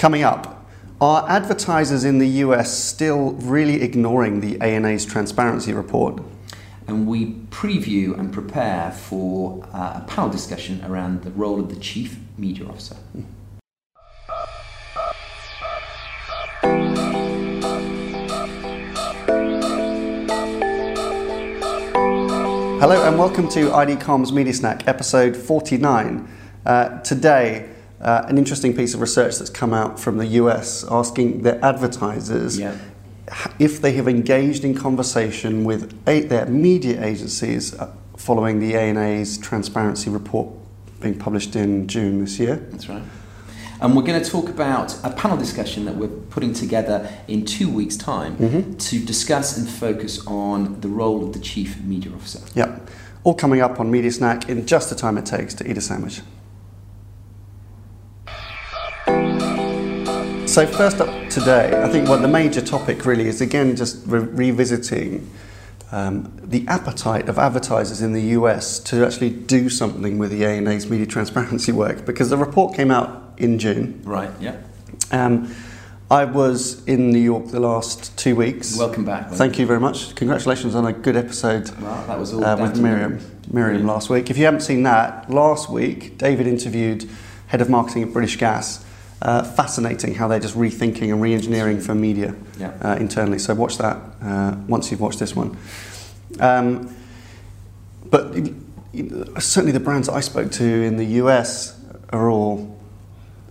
Coming up, are advertisers in the US still really ignoring the ANA's transparency report? And we preview and prepare for uh, a panel discussion around the role of the Chief Media Officer. Hello and welcome to ID Comms Media Snack, episode 49. Uh, today, uh, an interesting piece of research that's come out from the US asking their advertisers Yeah. if they have engaged in conversation with a- their media agencies uh, following the ANA's transparency report being published in June this year. That's right. And we're going to talk about a panel discussion that we're putting together in two weeks' time Mm-hmm. to discuss and focus on the role of the Chief Media Officer. Yep. All coming up on Media Snack in just the time it takes to eat a sandwich. So, first up today, I think what the major topic really is again just re- revisiting um, the appetite of advertisers in the US to actually do something with the ANA's media transparency work because the report came out in June. Right, yeah. Um, I was in New York the last two weeks. Welcome back. Thank you very much. Congratulations on a good episode Well, that was all uh, with Miriam. Miriam last week. If you haven't seen that, last week David interviewed head of marketing at British Gas. Uh, fascinating how they're just rethinking and re-engineering for media Yeah. uh, internally. So watch that uh, once you've watched this one. Um, but certainly the brands I spoke to in the US are all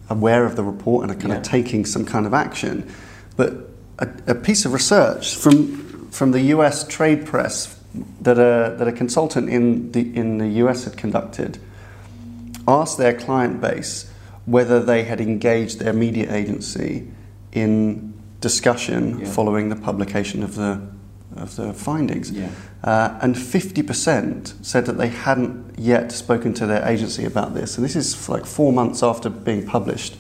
aware of the report and are kind Yeah. of taking some kind of action. But a, a piece of research from from the US trade press that a that a consultant in the in the US had conducted asked their client base whether they had engaged their media agency in discussion Yeah. following the publication of the of the findings. Yeah. Uh, and 50% said that they hadn't yet spoken to their agency about this. And this is like four months after being published.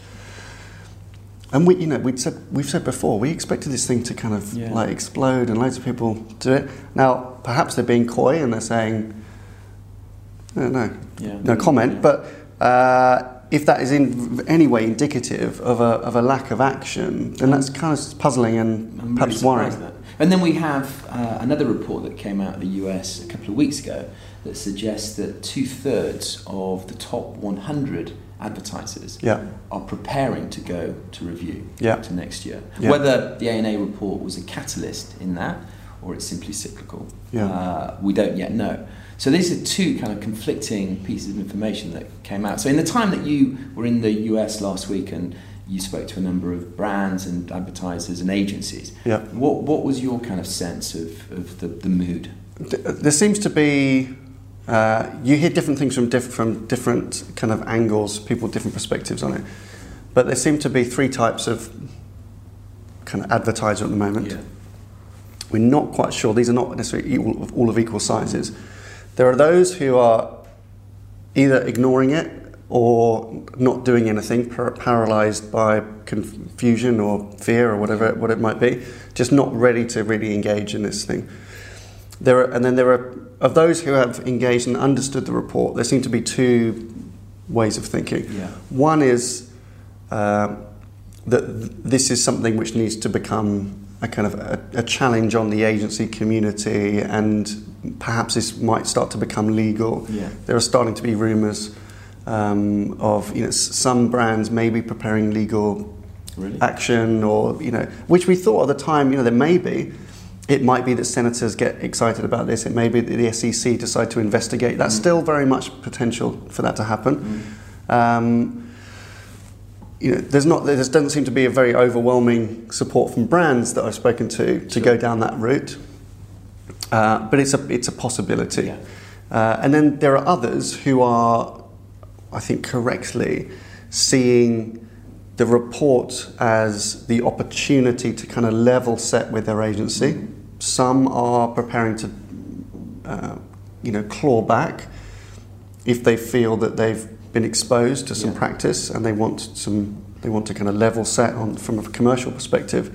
And we, you know, we'd said, we've said before, we expected this thing to kind of Yeah. like explode and loads of people do it. Now, perhaps they're being coy and they're saying, no, no, Yeah. no comment. But uh, if that is in any way indicative of a, of a lack of action, then that's kind of puzzling and I'm perhaps really worrying. that. And then we have uh, another report that came out of the US a couple of weeks ago that suggests that two thirds of the top 100 advertisers Yeah. are preparing to go to review Yeah. to next year. Yeah. Whether the ANA report was a catalyst in that or it's simply cyclical, uh, we don't yet know. So these are two kind of conflicting pieces of information that came out. So in the time that you were in the US last week and you spoke to a number of brands and advertisers and agencies, Yeah. what, what was your kind of sense of, of the, the mood? There seems to be uh, you hear different things from diff- from different kind of angles, people with different perspectives on it. But there seem to be three types of kind of advertiser at the moment. We're not quite sure. These are not necessarily equal, all of equal sizes. There are those who are either ignoring it or not doing anything, par- paralyzed by confusion or fear or whatever what it might be, just not ready to really engage in this thing. There are, and then there are of those who have engaged and understood the report. There seem to be two ways of thinking. Yeah. One is um, that th- this is something which needs to become a kind of a, a challenge on the agency community, and perhaps this might start to become legal. Yeah. There are starting to be rumours um, of you know some brands maybe preparing legal Really? action, or you know, which we thought at the time, you know, there may be. It might be that senators get excited about this. It may be that the SEC decide to investigate. That's Mm. still very much potential for that to happen. Um, you know, there's not. There doesn't seem to be a very overwhelming support from brands that I've spoken to to Sure. go down that route. Uh, but it's a it's a possibility. Yeah. Uh, and then there are others who are, I think, correctly seeing the report as the opportunity to kind of level set with their agency. Some are preparing to, uh, you know, claw back if they feel that they've been exposed to some Yeah. practice and they want some, they want to kind of level set on from a commercial perspective.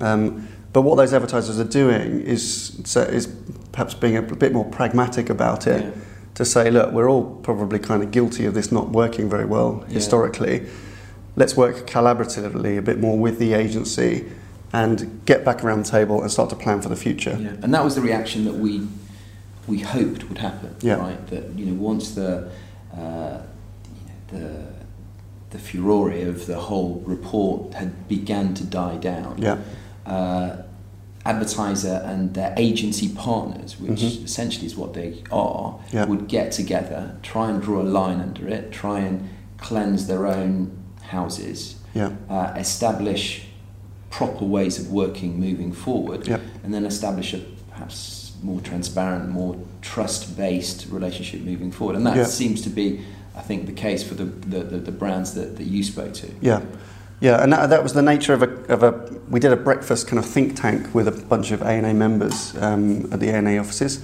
Um, but what those advertisers are doing is is perhaps being a bit more pragmatic about it. Yeah. To say, look, we're all probably kind of guilty of this not working very well Yeah. historically. let's work collaboratively a bit more with the agency and get back around the table and start to plan for the future. Yeah. And that was the reaction that we we hoped would happen. Yeah. Right. That you know once the uh, you know, the the furore of the whole report had began to die down. Yeah. Uh, advertiser and their agency partners, which Mhm. essentially is what they are, Yeah. would get together, try and draw a line under it, try and cleanse their own houses, Yeah. uh, establish proper ways of working moving forward, Yep. and then establish a perhaps more transparent, more trust-based relationship moving forward. And that Yeah. seems to be, I think, the case for the, the, the, the brands that, that you spoke to. Yeah, yeah, and that, that was the nature of a, of a. We did a breakfast kind of think tank with a bunch of ANA members um, at the ANA offices,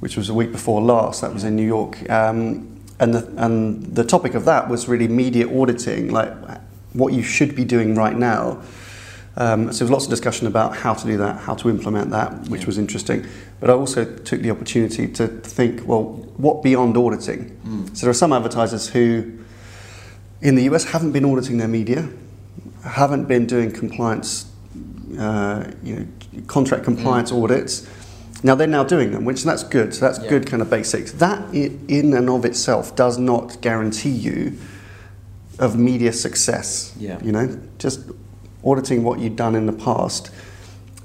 which was a week before last. That was in New York, um, and the and the topic of that was really media auditing, like what you should be doing right now. Um, so there was lots of discussion about how to do that, how to implement that, which Yeah. was interesting. But I also took the opportunity to think, well, what beyond auditing? Mm. So there are some advertisers who in the US haven't been auditing their media, haven't been doing compliance, uh, you know, contract compliance audits. Now they're now doing them, which that's good. So that's Yeah. good kind of basics. That in and of itself does not guarantee you of media success. Yeah. You know, just auditing what you've done in the past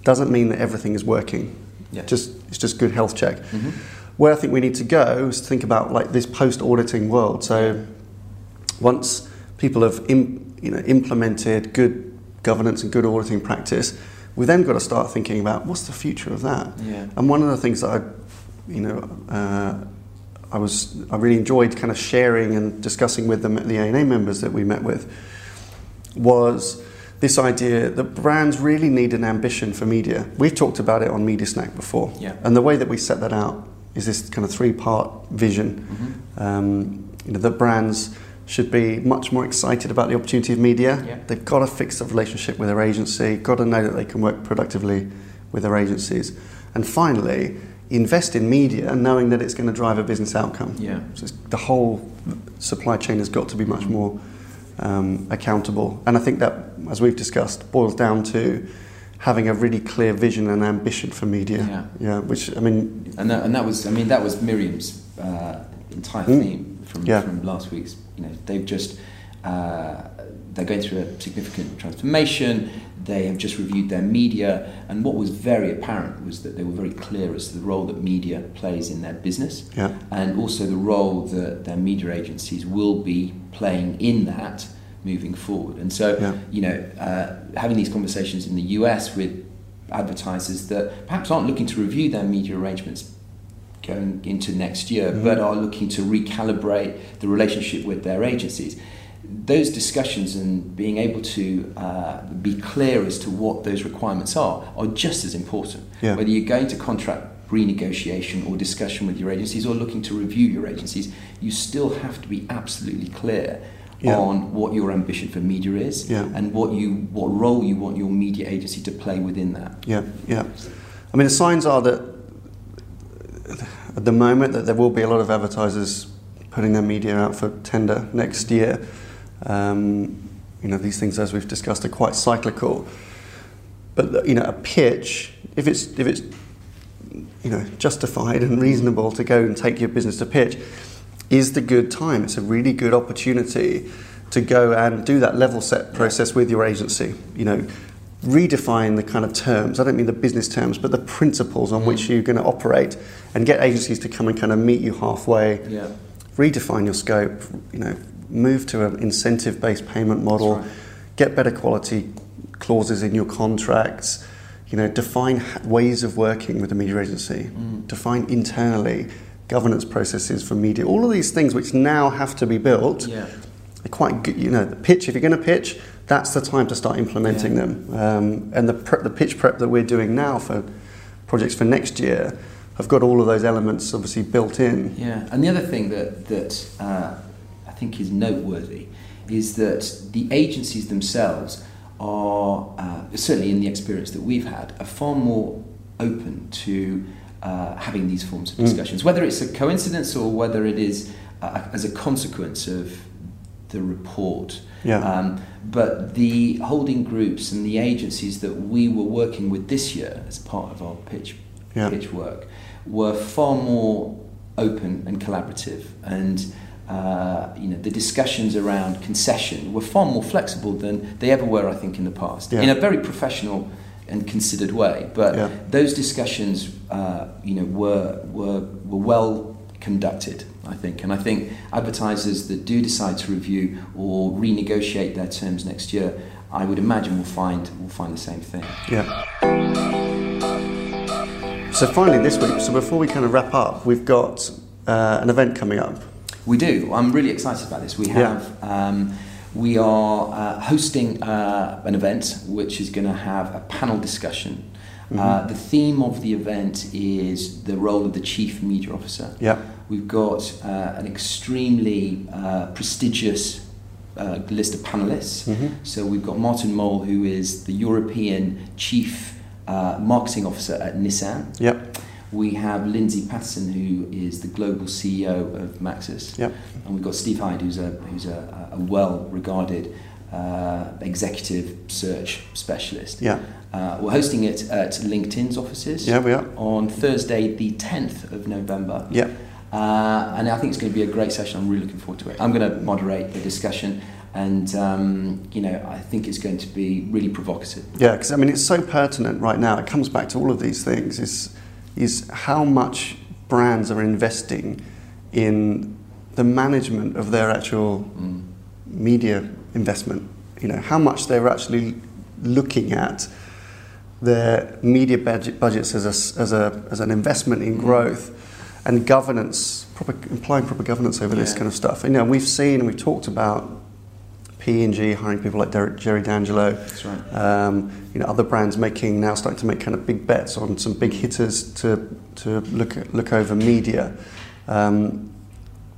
doesn't mean that everything is working. Yeah. Just it's just good health check. Mhm. Where I think we need to go is to think about like this post-auditing world. So once people have im, you know, implemented good governance and good auditing practice, we then got to start thinking about what's the future of that. Yeah. And one of the things that I, you know, uh, I was I really enjoyed kind of sharing and discussing with them the ANA members that we met with was this idea that brands really need an ambition for media. We've talked about it on Media Snack before, Yeah. and the way that we set that out is this kind of three-part vision. Mhm. Um, you know, that brands should be much more excited about the opportunity of media. Yeah. They've got to fix the relationship with their agency, got to know that they can work productively with their agencies. And finally, invest in media knowing that it's going to drive a business outcome. Yeah. So it's, the whole supply chain has got to be much more um, accountable. And I think that, as we've discussed, boils down to having a really clear vision and ambition for media. Yeah. Yeah, which, I mean, And that, and that was, I mean, that was Miriam's uh, entire Mm. theme from, Yeah. from last week's. You know, they've just uh, they're going through a significant transformation. They have just reviewed their media, and what was very apparent was that they were very clear as to the role that media plays in their business, yeah, and also the role that their media agencies will be playing in that moving forward. And so, Yeah. you know, uh, having these conversations in the US with advertisers that perhaps aren't looking to review their media arrangements going into next year, Mhm. but are looking to recalibrate the relationship with their agencies. Those discussions and being able to uh, be clear as to what those requirements are are just as important. Yeah. Whether you're going to contract renegotiation or discussion with your agencies or looking to review your agencies, you still have to be absolutely clear Yeah. on what your ambition for media is Yeah. and what you what role you want your media agency to play within that. yeah, yeah. I mean, the signs are that at the moment that there will be a lot of advertisers putting their media out for tender next year. Um, you know, these things, as we've discussed, are quite cyclical. But you know, a pitch, if it's if it's you know justified and reasonable to go and take your business to pitch, is the good time. It's a really good opportunity to go and do that level set process with your agency. You know, redefine the kind of terms. I don't mean the business terms, but the principles on which you're going to operate, and get agencies to come and kind of meet you halfway Yeah. redefine your scope, you know, move to an incentive-based payment model, right. get better quality clauses in your contracts, you know, define ways of working with the media agency, Mm. define internally governance processes for media. All of these things which now have to be built Yeah. are quite good. You know, the pitch, if you're going to pitch, that's the time to start implementing Yeah. them. Um, and the, prep, the pitch prep that we're doing now for projects for next year have got all of those elements obviously built in. Yeah, and the other thing that that uh, I think is noteworthy is that the agencies themselves are uh, certainly in the experience that we've had are far more open to uh, having these forms of Mm. discussions, whether it's a coincidence or whether it is uh, as a consequence of the report. Yeah. Um, but the holding groups and the agencies that we were working with this year as part of our pitch Yeah. pitch work were far more open and collaborative and uh, you know the discussions around concession were far more flexible than they ever were I think in the past Yeah. in a very professional and considered way but Yeah. those discussions uh, you know were were were well conducted I think and I think advertisers that do decide to review or renegotiate their terms next year I would imagine will find will find the same thing Yeah. So finally, this week, so before we kind of wrap up, we've got uh, an event coming up. We do. I'm really excited about this. We Yeah. have. Um, we are uh, hosting uh, an event which is going to have a panel discussion. Mm-hmm. Uh, the theme of the event is the role of the chief media officer. Yeah. We've got uh, an extremely uh, prestigious uh, list of panelists. Mhm. So we've got Martin Mole, who is the European chief uh, marketing officer at Nissan. Yep. We have Lindsay Pattison, who is the global CEO of Maxus. Yep. And we've got Steve Hyde, who's a, who's a, a well regarded uh, executive search specialist. Yeah. Uh, we're hosting it at LinkedIn's offices Yeah, we are. on Thursday, the 10th of November. Yeah. Uh, and I think it's going to be a great session. I'm really looking forward to it. I'm going to moderate the discussion, and um, you know, I think it's going to be really provocative. Yeah, because I mean, it's so pertinent right now. It comes back to all of these things. Is is how much brands are investing in the management of their actual Mm. media investment. You know, how much they're actually looking at their media budget, budgets as a, as a as an investment in growth and governance, proper implying proper governance over this kind of stuff. You know, we've seen and we've talked about P and G hiring people like Derek, Gerry D'Angelo. That's right. Um, you know, other brands making now starting to make kind of big bets on some big hitters to to look look over media. Um,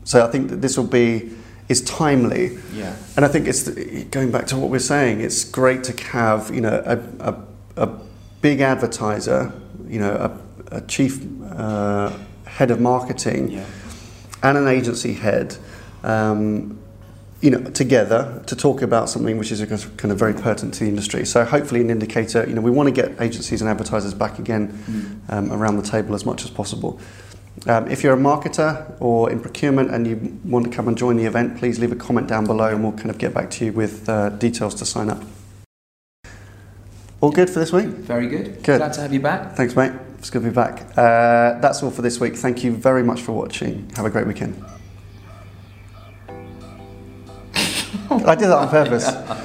so I think that this will be is timely, Yeah. and I think it's going back to what we're saying. It's great to have you know a, a, a big advertiser, you know, a, a chief uh, head of marketing Yeah. and an agency head, um, you know, together to talk about something which is a kind of very pertinent to the industry. So hopefully, an indicator. You know, we want to get agencies and advertisers back again Mm. um, around the table as much as possible. Um, if you're a marketer or in procurement and you want to come and join the event, please leave a comment down below, and we'll kind of get back to you with uh, details to sign up. All good for this week? Very good. Good. Glad to have you back. Thanks, mate. It's good to be back. Uh, that's all for this week. Thank you very much for watching. Have a great weekend. I did that on purpose.